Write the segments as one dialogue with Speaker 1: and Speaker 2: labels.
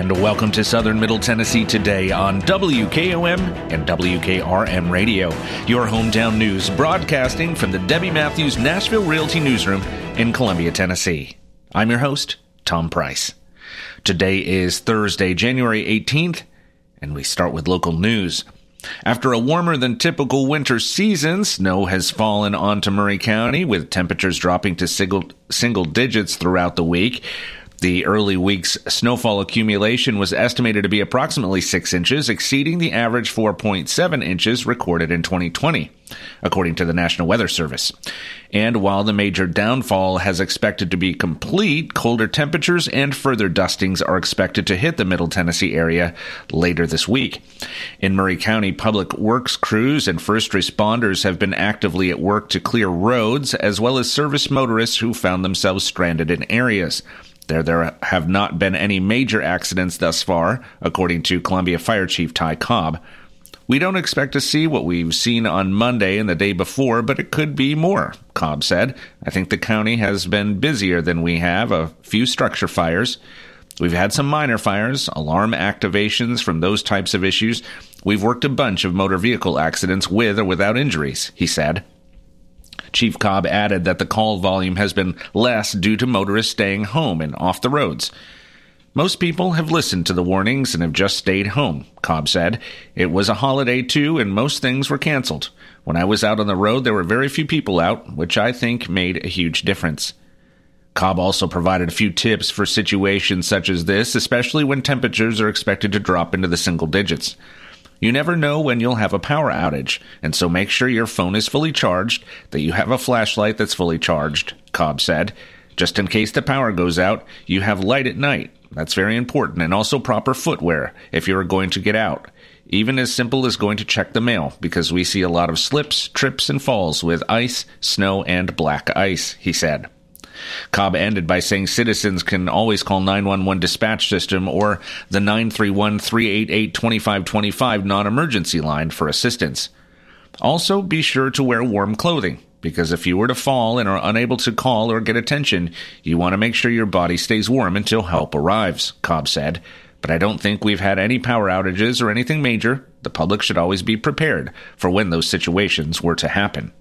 Speaker 1: And welcome to Southern Middle Tennessee today on WKOM and WKRM Radio, your hometown news broadcasting from the Debbie Matthews Nashville Realty Newsroom in Columbia, Tennessee. I'm your host, Tom Price. Today is Thursday, January 18th, and we start with local news. After a warmer than typical winter season, snow has fallen onto Maury County with temperatures dropping to single, single digits throughout the week. The early week's snowfall accumulation was estimated to be approximately 6 inches, exceeding the average 4.7 inches recorded in 2020, according to the National Weather Service. And while the major downfall has expected to be complete, colder temperatures and further dustings are expected to hit the Middle Tennessee area later this week. In Maury County, public works crews and first responders have been actively at work to clear roads, as well as service motorists who found themselves stranded in areas. There, there have not been any major accidents thus far, according to Columbia Fire Chief Ty Cobb. We don't expect to see what we've seen on Monday and the day before, but it could be more, Cobb said. I think the county has been busier than we have, a few structure fires. We've had some minor fires, alarm activations from those types of issues. We've worked a bunch of motor vehicle accidents with or without injuries, he said. Chief Cobb added that the call volume has been less due to motorists staying home and off the roads. Most people have listened to the warnings and have just stayed home, Cobb said. It was a holiday too, and most things were canceled. When I was out on the road, there were very few people out, which I think made a huge difference. Cobb also provided a few tips for situations such as this, especially when temperatures are expected to drop into the single digits. You never know when you'll have a power outage, and so make sure your phone is fully charged, that you have a flashlight that's fully charged, Cobb said. Just in case the power goes out, you have light at night. That's very important, and also proper footwear if you're going to get out. Even as simple as going to check the mail, because we see a lot of slips, trips, and falls with ice, snow, and black ice, he said. Cobb ended by saying citizens can always call 911 dispatch system or the 931 388 2525 non emergency line for assistance. Also, be sure to wear warm clothing because if you were to fall and are unable to call or get attention, you want to make sure your body stays warm until help arrives, Cobb said. But I don't think we've had any power outages or anything major. The public should always be prepared for when those situations were to happen.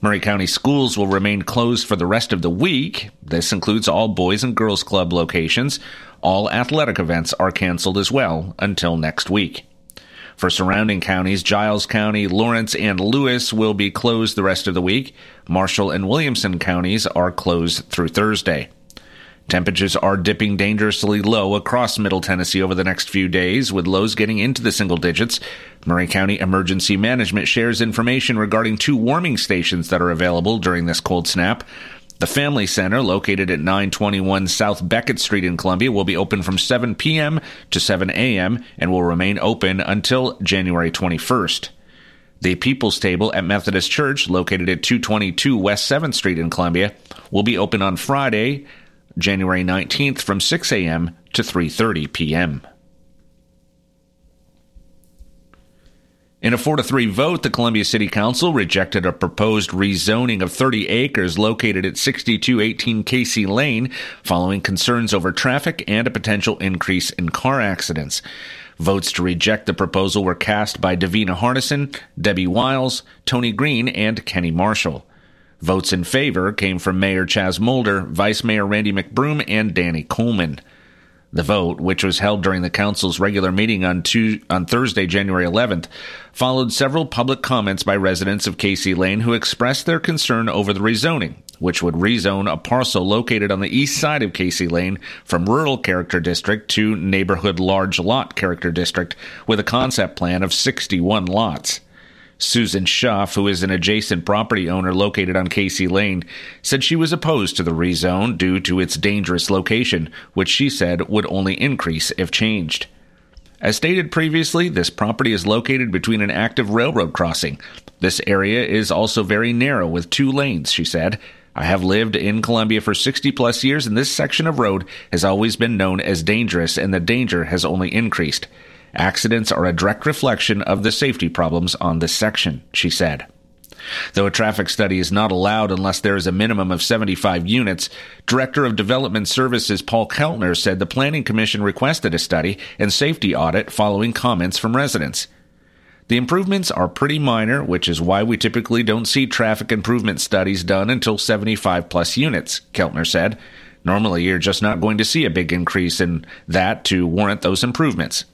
Speaker 1: Maury County schools will remain closed for the rest of the week. This includes all Boys and Girls Club locations. All athletic events are canceled as well until next week. For surrounding counties, Giles County, Lawrence, and Lewis will be closed the rest of the week. Marshall and Williamson counties are closed through Thursday. Temperatures are dipping dangerously low across Middle Tennessee over the next few days, with lows getting into the single digits. Maury County Emergency Management shares information regarding two warming stations that are available during this cold snap. The Family Center, located at 921 South Beckett Street in Columbia, will be open from 7 p.m. to 7 a.m. and will remain open until January 21st. The People's Table at Methodist Church, located at 222 West 7th Street in Columbia, will be open on Friday, January 19th from 6 a.m. to 3:30 p.m. In a 4 to 3 vote, the Columbia City Council rejected a proposed rezoning of 30 acres located at 6218 Casey Lane following concerns over traffic and a potential increase in car accidents. Votes to reject the proposal were cast by Davina Hardison, Debbie Wiles, Tony Green, and Kenny Marshall. Votes in favor came from Mayor Chaz Mulder, Vice Mayor Randy McBroom, and Danny Coleman. The vote, which was held during the council's regular meeting on, two, on Thursday, January 11th, followed several public comments by residents of Casey Lane who expressed their concern over the rezoning, which would rezone a parcel located on the east side of Casey Lane from rural character district to neighborhood large lot character district with a concept plan of 61 lots. Susan Schuff, who is an adjacent property owner located on Casey Lane, said she was opposed to the rezone due to its dangerous location, which she said would only increase if changed. As stated previously, this property is located between an active railroad crossing. This area is also very narrow with two lanes, she said. I have lived in Columbia for 60 plus years, and this section of road has always been known as dangerous, and the danger has only increased. Accidents are a direct reflection of the safety problems on this section, she said. Though a traffic study is not allowed unless there is a minimum of 75 units, Director of Development Services Paul Keltner said the Planning Commission requested a study and safety audit following comments from residents. The improvements are pretty minor, which is why we typically don't see traffic improvement studies done until 75 plus units, Keltner said. Normally, you're just not going to see a big increase in that to warrant those improvements.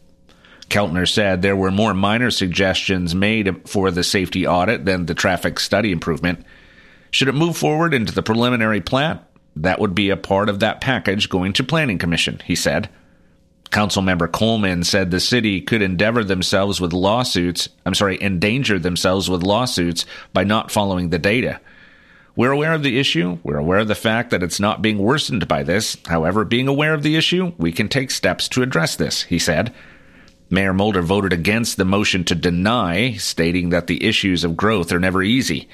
Speaker 1: Keltner said there were more minor suggestions made for the safety audit than the traffic study improvement. Should it move forward into the preliminary plat, that would be a part of that package going to Planning Commission, he said. Councilmember Coleman said the city could endeavor themselves with lawsuits, I'm sorry, endanger themselves with lawsuits by not following the data. We're aware of the issue. We're aware of the fact that it's not being worsened by this. However, being aware of the issue, we can take steps to address this, he said. Mayor Mulder voted against the motion to deny, stating that the issues of growth are never easy.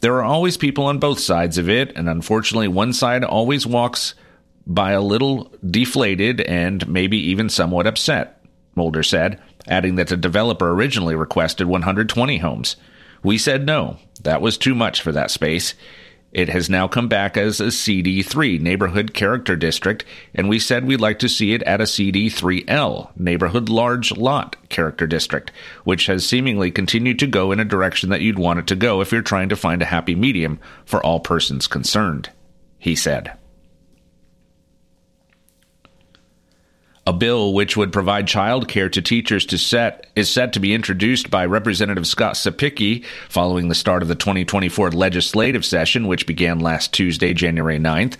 Speaker 1: There are always people on both sides of it, and unfortunately, one side always walks by a little deflated and maybe even somewhat upset, Mulder said, adding that the developer originally requested 120 homes. We said no, that was too much for that space. It has now come back as a CD3, Neighborhood Character District, and we said we'd like to see it at a CD3L, Neighborhood Large Lot Character District, which has seemingly continued to go in a direction that you'd want it to go if you're trying to find a happy medium for all persons concerned, he said. A bill which would provide child care to teachers to set is set to be introduced by Representative Scott Cepicky following the start of the 2024 legislative session, which began last Tuesday, January 9th.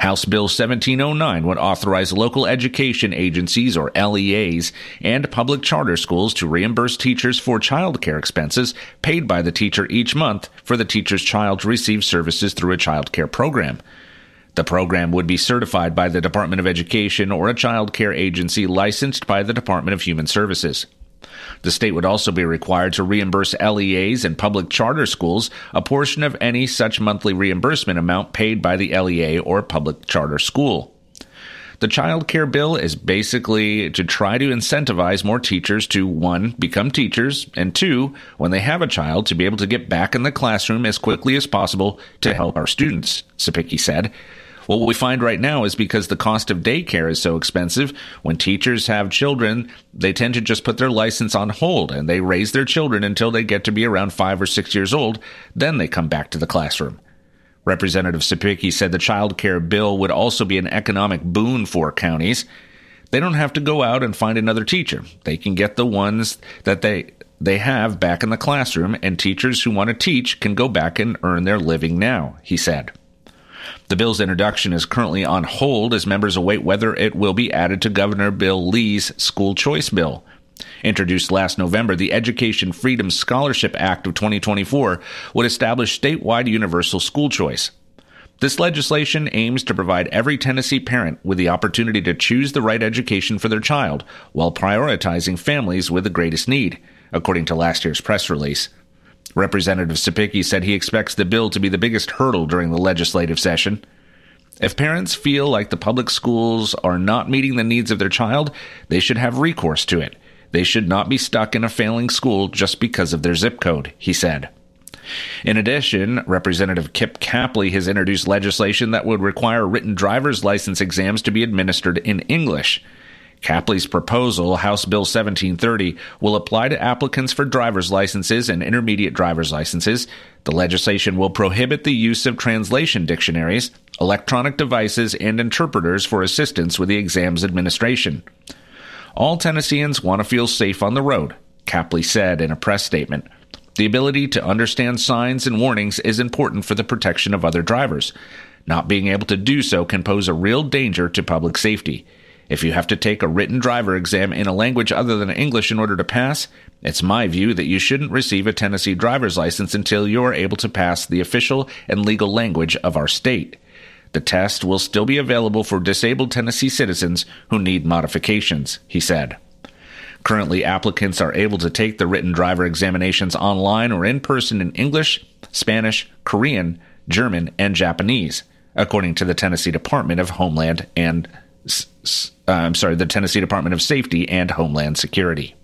Speaker 1: House Bill 1709 would authorize local education agencies, or LEAs, and public charter schools to reimburse teachers for child care expenses paid by the teacher each month for the teacher's child to receive services through a child care program. The program would be certified by the Department of Education or a child care agency licensed by the Department of Human Services. The state would also be required to reimburse LEAs and public charter schools a portion of any such monthly reimbursement amount paid by the LEA or public charter school. The child care bill is basically to try to incentivize more teachers to one, become teachers, and two, when they have a child, to be able to get back in the classroom as quickly as possible to help our students, Cepicky said. What we find right now is because the cost of daycare is so expensive, when teachers have children, they tend to just put their license on hold and they raise their children until they get to be around five or six years old. Then they come back to the classroom. Representative Cepicky said the child care bill would also be an economic boon for counties. They don't have to go out and find another teacher. They can get the ones that they they have back in the classroom, and teachers who want to teach can go back and earn their living now, he said. The bill's introduction is currently on hold as members await whether it will be added to Governor Bill Lee's school choice bill. Introduced last November, the Education Freedom Scholarship Act of 2024 would establish statewide universal school choice. This legislation aims to provide every Tennessee parent with the opportunity to choose the right education for their child while prioritizing families with the greatest need, according to last year's press release. Representative Cepicky said he expects the bill to be the biggest hurdle during the legislative session. If parents feel like the public schools are not meeting the needs of their child, they should have recourse to it. They should not be stuck in a failing school just because of their zip code, he said. In addition, Representative Kip Capley has introduced legislation that would require written driver's license exams to be administered in English. Capley's proposal, House Bill 1730, will apply to applicants for driver's licenses and intermediate driver's licenses. The legislation will prohibit the use of translation dictionaries, electronic devices, and interpreters for assistance with the exam's administration. All Tennesseans want to feel safe on the road, Capley said in a press statement. The ability to understand signs and warnings is important for the protection of other drivers. Not being able to do so can pose a real danger to public safety. If you have to take a written driver exam in a language other than English in order to pass, it's my view that you shouldn't receive a Tennessee driver's license until you are able to pass the official and legal language of our state. The test will still be available for disabled Tennessee citizens who need modifications, he said. Currently, applicants are able to take the written driver examinations online or in person in English, Spanish, Korean, German, and Japanese, according to the Tennessee Department of Homeland and uh, I'm sorry, the Tennessee Department of Safety and Homeland Security.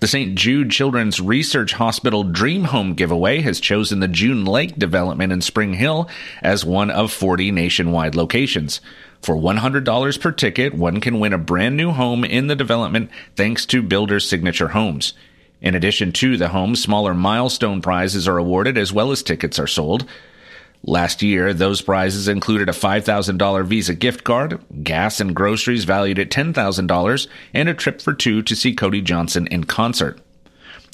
Speaker 1: The St. Jude Children's Research Hospital Dream Home giveaway has chosen the June Lake development in Spring Hill as one of 40 nationwide locations. For $100 per ticket, one can win a brand new home in the development thanks to Builder's Signature Homes. In addition to the home, smaller milestone prizes are awarded as well as tickets are sold. Last year, those prizes included a $5,000 Visa gift card, gas and groceries valued at $10,000, and a trip for two to see Cody Johnson in concert.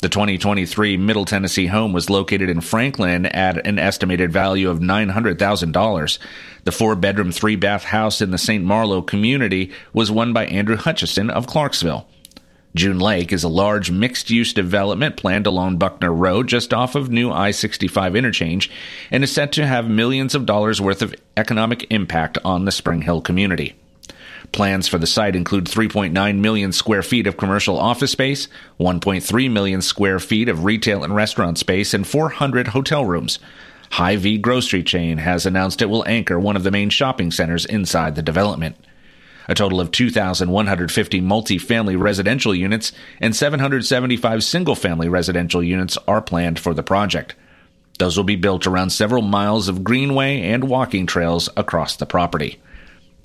Speaker 1: The 2023 Middle Tennessee home was located in Franklin at an estimated value of $900,000. The four bedroom, three bath house in the St. Marlow community was won by Andrew Hutchison of Clarksville. June Lake is a large mixed use development planned along Buckner Road just off of new I 65 interchange and is set to have millions of dollars worth of economic impact on the Spring Hill community. Plans for the site include 3.9 million square feet of commercial office space, 1.3 million square feet of retail and restaurant space, and 400 hotel rooms. Hy-Vee grocery chain has announced it will anchor one of the main shopping centers inside the development. A total of 2,150 multi-family residential units and 775 single-family residential units are planned for the project. Those will be built around several miles of greenway and walking trails across the property.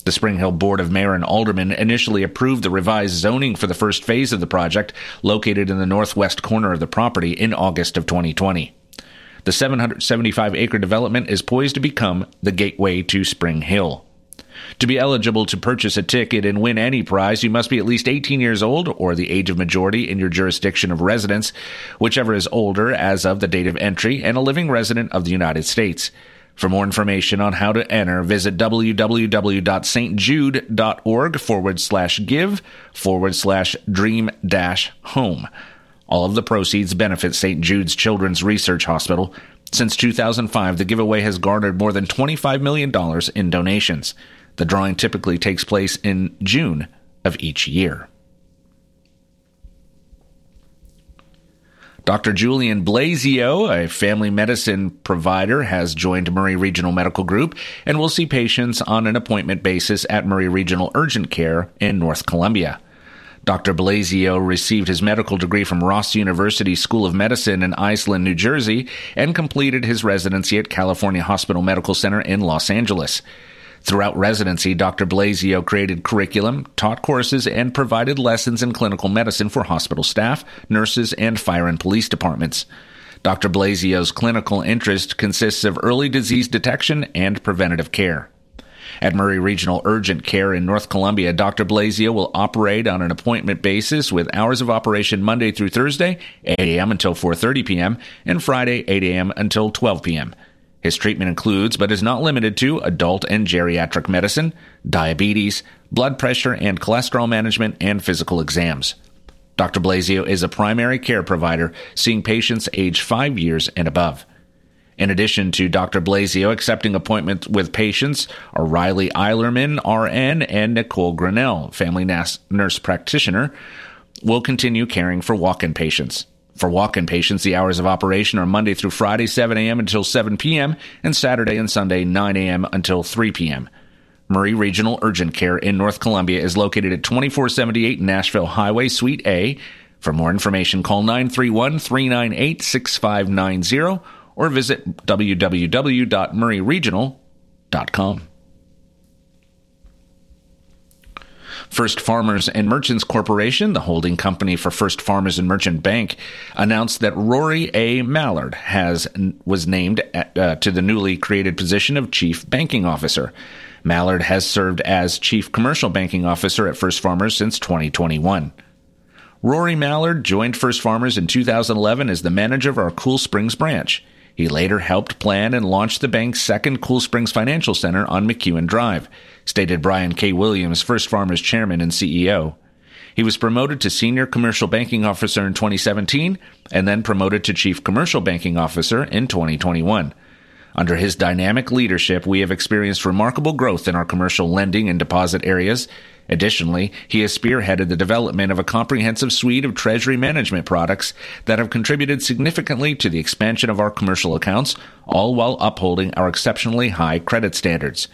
Speaker 1: The Spring Hill Board of Mayor and Aldermen initially approved the revised zoning for the first phase of the project, located in the northwest corner of the property, in August of 2020. The 775 acre development is poised to become the gateway to Spring Hill. To be eligible to purchase a ticket and win any prize, you must be at least 18 years old or the age of majority in your jurisdiction of residence, whichever is older as of the date of entry, and a living resident of the United States. For more information on how to enter, visit www.stjude.org forward slash give forward slash dream dash home. All of the proceeds benefit St. Jude's Children's Research Hospital. Since 2005, the giveaway has garnered more than $25 million in donations. The drawing typically takes place in June of each year. Dr. Julian Blazio, a family medicine provider, has joined Maury Regional Medical Group and will see patients on an appointment basis at Maury Regional Urgent Care in North Columbia. Dr. Blazio received his medical degree from Ross University School of Medicine in Iselin, New Jersey, and completed his residency at California Hospital Medical Center in Los Angeles. Throughout residency, Dr. Blasio created curriculum, taught courses, and provided lessons in clinical medicine for hospital staff, nurses, and fire and police departments. Dr. Blasio's clinical interest consists of early disease detection and preventative care. At Maury Regional Urgent Care in North Columbia, Dr. Blasio will operate on an appointment basis with hours of operation Monday through Thursday, 8 a.m. until 4:30 p.m., and Friday, 8 a.m. until 12 p.m. His treatment includes, but is not limited to, adult and geriatric medicine, diabetes, blood pressure and cholesterol management, and physical exams. Dr. Blazio is a primary care provider seeing patients age 5 years and above. In addition to Dr. Blazio accepting appointments with patients are Riley Eilerman, RN, and Nicole Grinnell, family nurse practitioner, will continue caring for walk-in patients. For walk-in patients, the hours of operation are Monday through Friday, 7 a.m. until 7 p.m., and Saturday and Sunday, 9 a.m. until 3 p.m. Maury Regional Urgent Care in North Columbia is located at 2478 Nashville Highway, Suite A. For more information, call 931 398 6590 or visit www.mauryregional.com. First Farmers and Merchants Corporation, the holding company for First Farmers and Merchant Bank, announced that Rory A. Mallard has was named at, uh, to the newly created position of Chief Banking Officer. Mallard has served as Chief Commercial Banking Officer at First Farmers since 2021. Rory Mallard joined First Farmers in 2011 as the manager of our Cool Springs branch. He later helped plan and launch the bank's second Cool Springs Financial Center on McEwen Drive, stated Brian K. Williams, First Farmers chairman and CEO. He was promoted to Senior Commercial Banking Officer in 2017 and then promoted to Chief Commercial Banking Officer in 2021. Under his dynamic leadership, we have experienced remarkable growth in our commercial lending and deposit areas Additionally, he has spearheaded the development of a comprehensive suite of treasury management products that have contributed significantly to the expansion of our commercial accounts, all while upholding our exceptionally high credit standards.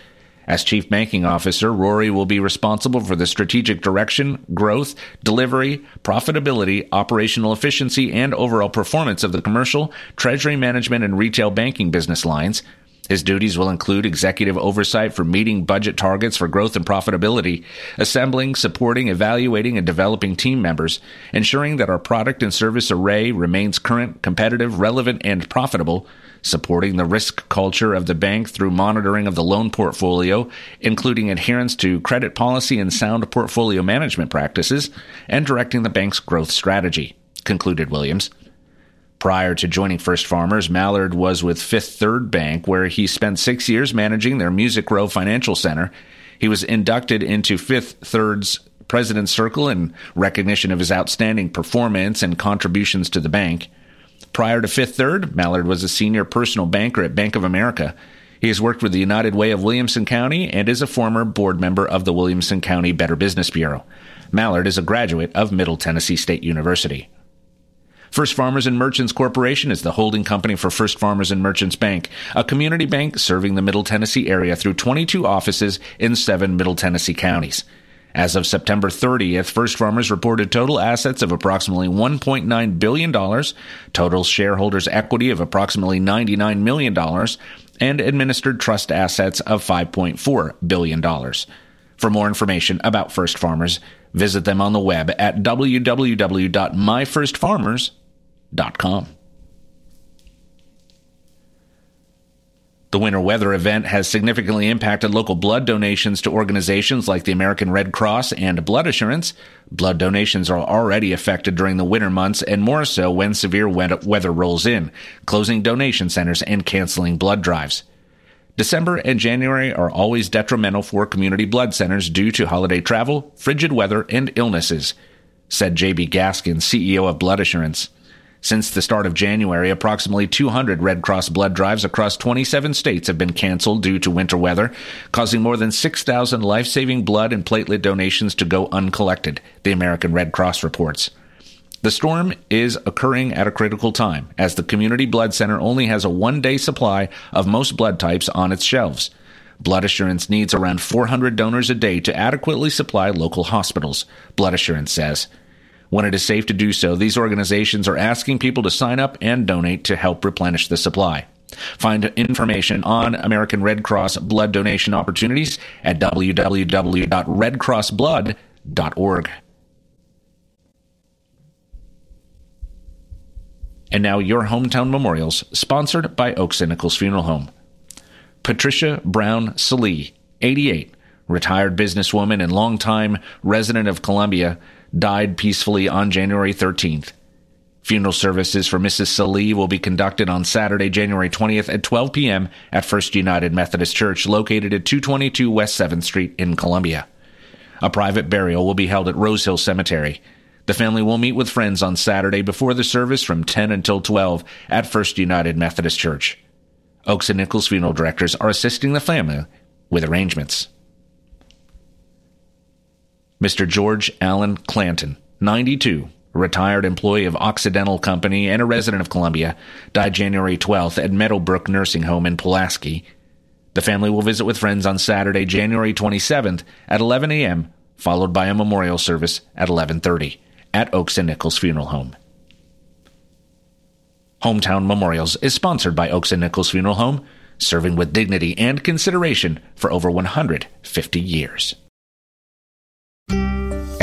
Speaker 1: As Chief Banking Officer, Rory will be responsible for the strategic direction, growth, delivery, profitability, operational efficiency, and overall performance of the commercial, treasury management, and retail banking business lines. His duties will include executive oversight for meeting budget targets for growth and profitability, assembling, supporting, evaluating, and developing team members, ensuring that our product and service array remains current, competitive, relevant, and profitable, supporting the risk culture of the bank through monitoring of the loan portfolio, including adherence to credit policy and sound portfolio management practices, and directing the bank's growth strategy, concluded Williams. Prior to joining First Farmers, Mallard was with Fifth Third Bank, where he spent six years managing their Music Row Financial Center. He was inducted into Fifth Third's President's Circle in recognition of his outstanding performance and contributions to the bank. Prior to Fifth Third, Mallard was a senior personal banker at Bank of America. He has worked with the United Way of Williamson County and is a former board member of the Williamson County Better Business Bureau. Mallard is a graduate of Middle Tennessee State University. First Farmers and Merchants Corporation is the holding company for First Farmers and Merchants Bank, a community bank serving the Middle Tennessee area through 22 offices in seven Middle Tennessee counties. As of September 30th, First Farmers reported total assets of approximately $1.9 billion, total shareholders' equity of approximately $99 million, and administered trust assets of $5.4 billion. For more information about First Farmers, visit them on the web at www.myfirstfarmers.com. The winter weather event has significantly impacted local blood donations to organizations like the American Red Cross and Blood Assurance. Blood donations are already affected during the winter months and more so when severe weather rolls in, closing donation centers and canceling blood drives. December and January are always detrimental for community blood centers due to holiday travel, frigid weather, and illnesses, said J.B. Gaskin, CEO of Blood Assurance. Since the start of January, approximately 200 Red Cross blood drives across 27 states have been canceled due to winter weather, causing more than 6,000 life saving blood and platelet donations to go uncollected, the American Red Cross reports. The storm is occurring at a critical time, as the Community Blood Center only has a one day supply of most blood types on its shelves. Blood Assurance needs around 400 donors a day to adequately supply local hospitals, Blood Assurance says. When it is safe to do so, these organizations are asking people to sign up and donate to help replenish the supply. Find information on American Red Cross blood donation opportunities at www.redcrossblood.org. And now your hometown memorials, sponsored by Oakes and Nichols Funeral Home. Patricia Brown Salee, 88, retired businesswoman and longtime resident of Columbia, died peacefully on January 13th. Funeral services for Mrs. Salee will be conducted on Saturday, January 20th at 12 p.m. at First United Methodist Church, located at 222 West 7th Street in Columbia. A private burial will be held at Rose Hill Cemetery. The family will meet with friends on Saturday before the service from 10 until 12 at First United Methodist Church. Oakes and Nichols funeral directors are assisting the family with arrangements. Mr. George Allen Clanton, 92, a retired employee of Occidental Company and a resident of Columbia, died January 12th at Meadowbrook Nursing Home in Pulaski. The family will visit with friends on Saturday, January 27th at 11 a.m., followed by a memorial service at 11:30 at Oakes and Nichols Funeral Home. Hometown Memorials is sponsored by Oakes and Nichols Funeral Home, serving with dignity and consideration for over 150 years.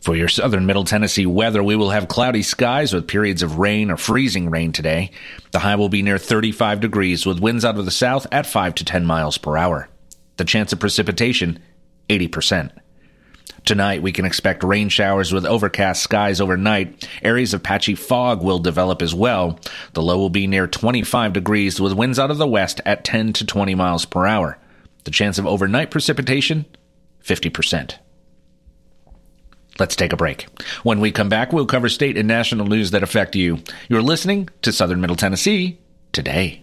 Speaker 1: For your southern Middle Tennessee weather, we will have cloudy skies with periods of rain or freezing rain today. The high will be near 35 degrees with winds out of the south at 5 to 10 miles per hour. The chance of precipitation, 80%. Tonight, we can expect rain showers with overcast skies overnight. Areas of patchy fog will develop as well. The low will be near 25 degrees with winds out of the west at 10 to 20 miles per hour. The chance of overnight precipitation, 50%. Let's take a break. When we come back, we'll cover state and national news that affect you. You're listening to Southern Middle Tennessee today.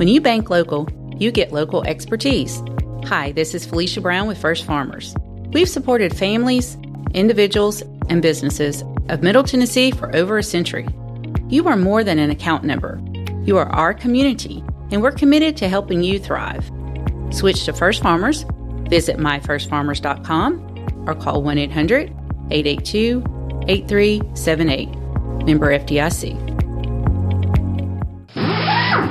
Speaker 2: When you bank local, you get local expertise. Hi, this is Felicia Brown with First Farmers. We've supported families, individuals, and businesses of Middle Tennessee for over a century. You are more than an account number. You are our community, and we're committed to helping you thrive. Switch to First Farmers, visit myfirstfarmers.com, or call 1 800 882 8378. Member FDIC.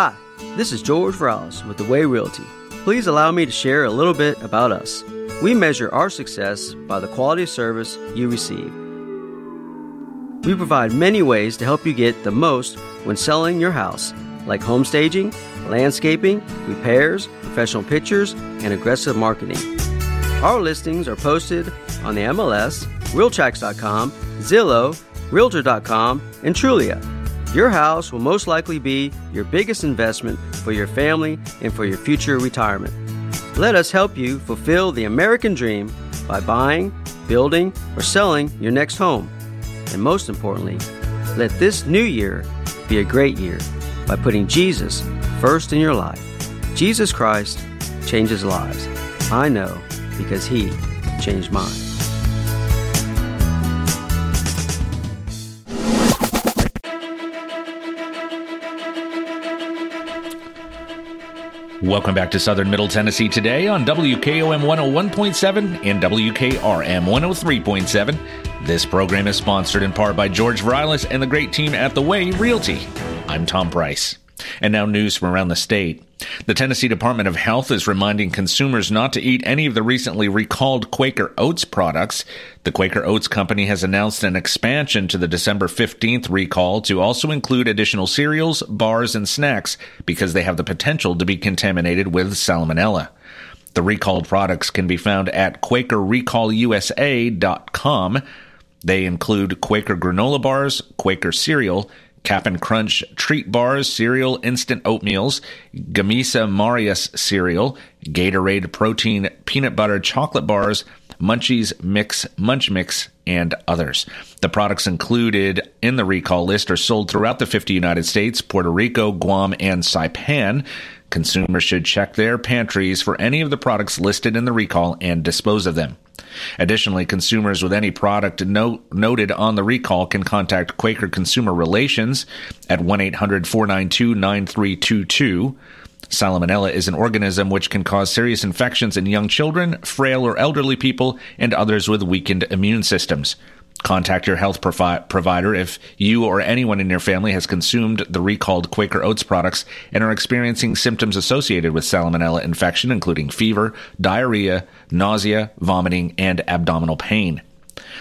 Speaker 3: Hi, this is George Ross with The Way Realty. Please allow me to share a little bit about us. We measure our success by the quality of service you receive. We provide many ways to help you get the most when selling your house, like home staging, landscaping, repairs, professional pictures, and aggressive marketing. Our listings are posted on the MLS, Realtracs.com, Zillow, Realtor.com, and Trulia. Your house will most likely be your biggest investment for your family and for your future retirement. Let us help you fulfill the American dream by buying, building, or selling your next home. And most importantly, let this new year be a great year by putting Jesus first in your life. Jesus Christ changes lives. I know because He changed mine.
Speaker 1: Welcome back to Southern Middle Tennessee today on WKOM 101.7 and WKRM 103.7. This program is sponsored in part by George Vrilis and the great team at The Way Realty. I'm Tom Price. And now news from around the state. The Tennessee Department of Health is reminding consumers not to eat any of the recently recalled Quaker Oats products. The Quaker Oats Company has announced an expansion to the December 15th recall to also include additional cereals, bars, and snacks because they have the potential to be contaminated with salmonella. The recalled products can be found at QuakerRecallUSA.com. They include Quaker granola bars, Quaker cereal, Cap'n Crunch treat bars, cereal, instant oatmeals, Gamesa Marias cereal, Gatorade protein peanut butter chocolate bars, Munchies Mix, Munch Mix, and others. The products included in the recall list are sold throughout the 50 United States, Puerto Rico, Guam, and Saipan. Consumers should check their pantries for any of the products listed in the recall and dispose of them. Additionally, consumers with any product no- noted on the recall can contact Quaker Consumer Relations at 1 800 492 9322. Salmonella is an organism which can cause serious infections in young children, frail or elderly people, and others with weakened immune systems. Contact your health provi- provider if you or anyone in your family has consumed the recalled Quaker Oats products and are experiencing symptoms associated with salmonella infection, including fever, diarrhea, nausea, vomiting, and abdominal pain.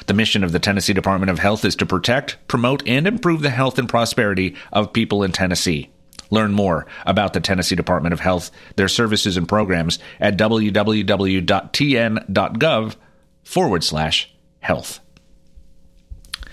Speaker 1: The mission of the Tennessee Department of Health is to protect, promote, and improve the health and prosperity of people in Tennessee. Learn more about the Tennessee Department of Health, their services and programs at www.tn.gov forward slash health.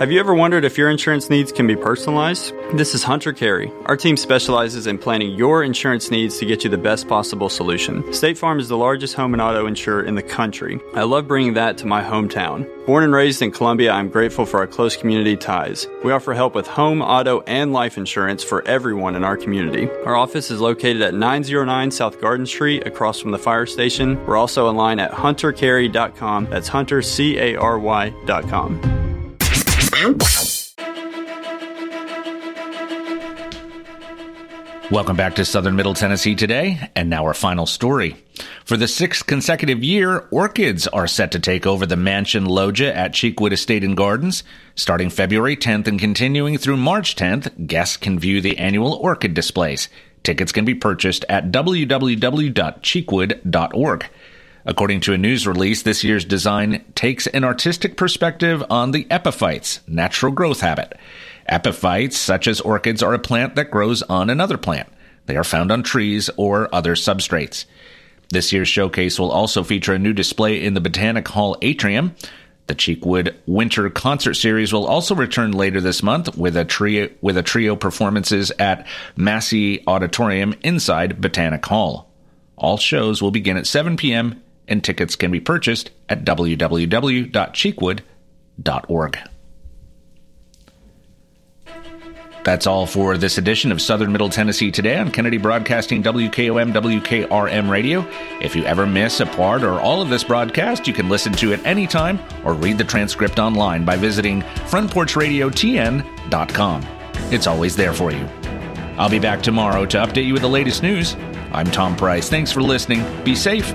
Speaker 4: Have you ever wondered if your insurance needs can be personalized? This is Hunter Carey. Our team specializes in planning your insurance needs to get you the best possible solution. State Farm is the largest home and auto insurer in the country. I love bringing that to my hometown. Born and raised in Columbia, I'm grateful for our close community ties. We offer help with home, auto, and life insurance for everyone in our community. Our office is located at 909 South Garden Street across from the fire station. We're also online at huntercarey.com. That's hunter, C A R Y.com.
Speaker 1: Welcome back to Southern Middle Tennessee today, and now our final story. For the sixth consecutive year, orchids are set to take over the mansion loggia at Cheekwood Estate and Gardens. Starting February 10th and continuing through March 10th, guests can view the annual orchid displays. Tickets can be purchased at www.cheekwood.org. According to a news release, this year's design takes an artistic perspective on the epiphytes, natural growth habit. Epiphytes, such as orchids, are a plant that grows on another plant. They are found on trees or other substrates. This year's showcase will also feature a new display in the Botanic Hall atrium. The Cheekwood Winter Concert Series will also return later this month with a trio with a trio performances at Massey Auditorium inside Botanic Hall. All shows will begin at 7 p.m. and tickets can be purchased at www.cheekwood.org. That's all for this edition of Southern Middle Tennessee Today on Kennedy Broadcasting WKOM WKRM Radio. If you ever miss a part or all of this broadcast, you can listen to it anytime or read the transcript online by visiting frontporchradiotn.com. It's always there for you. I'll be back tomorrow to update you with the latest news. I'm Tom Price. Thanks for listening. Be safe